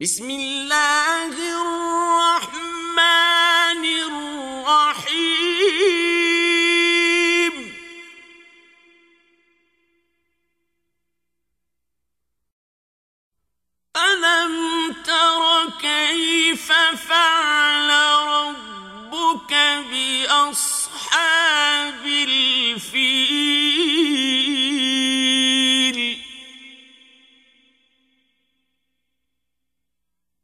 بسم الله الرحمن الرحيم. ألم تر كيف فعل ربك بأصحاب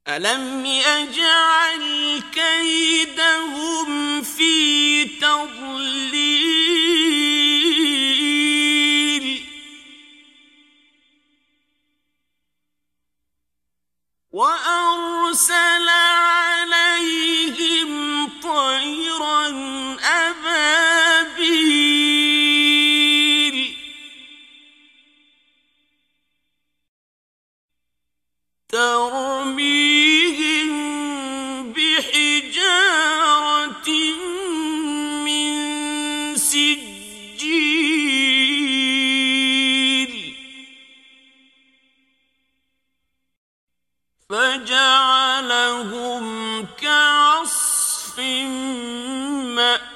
ألم يجعل كيدهم في تضليل وأرسل عليهم طيرا أبابيل فجعلهم كعصف مأكول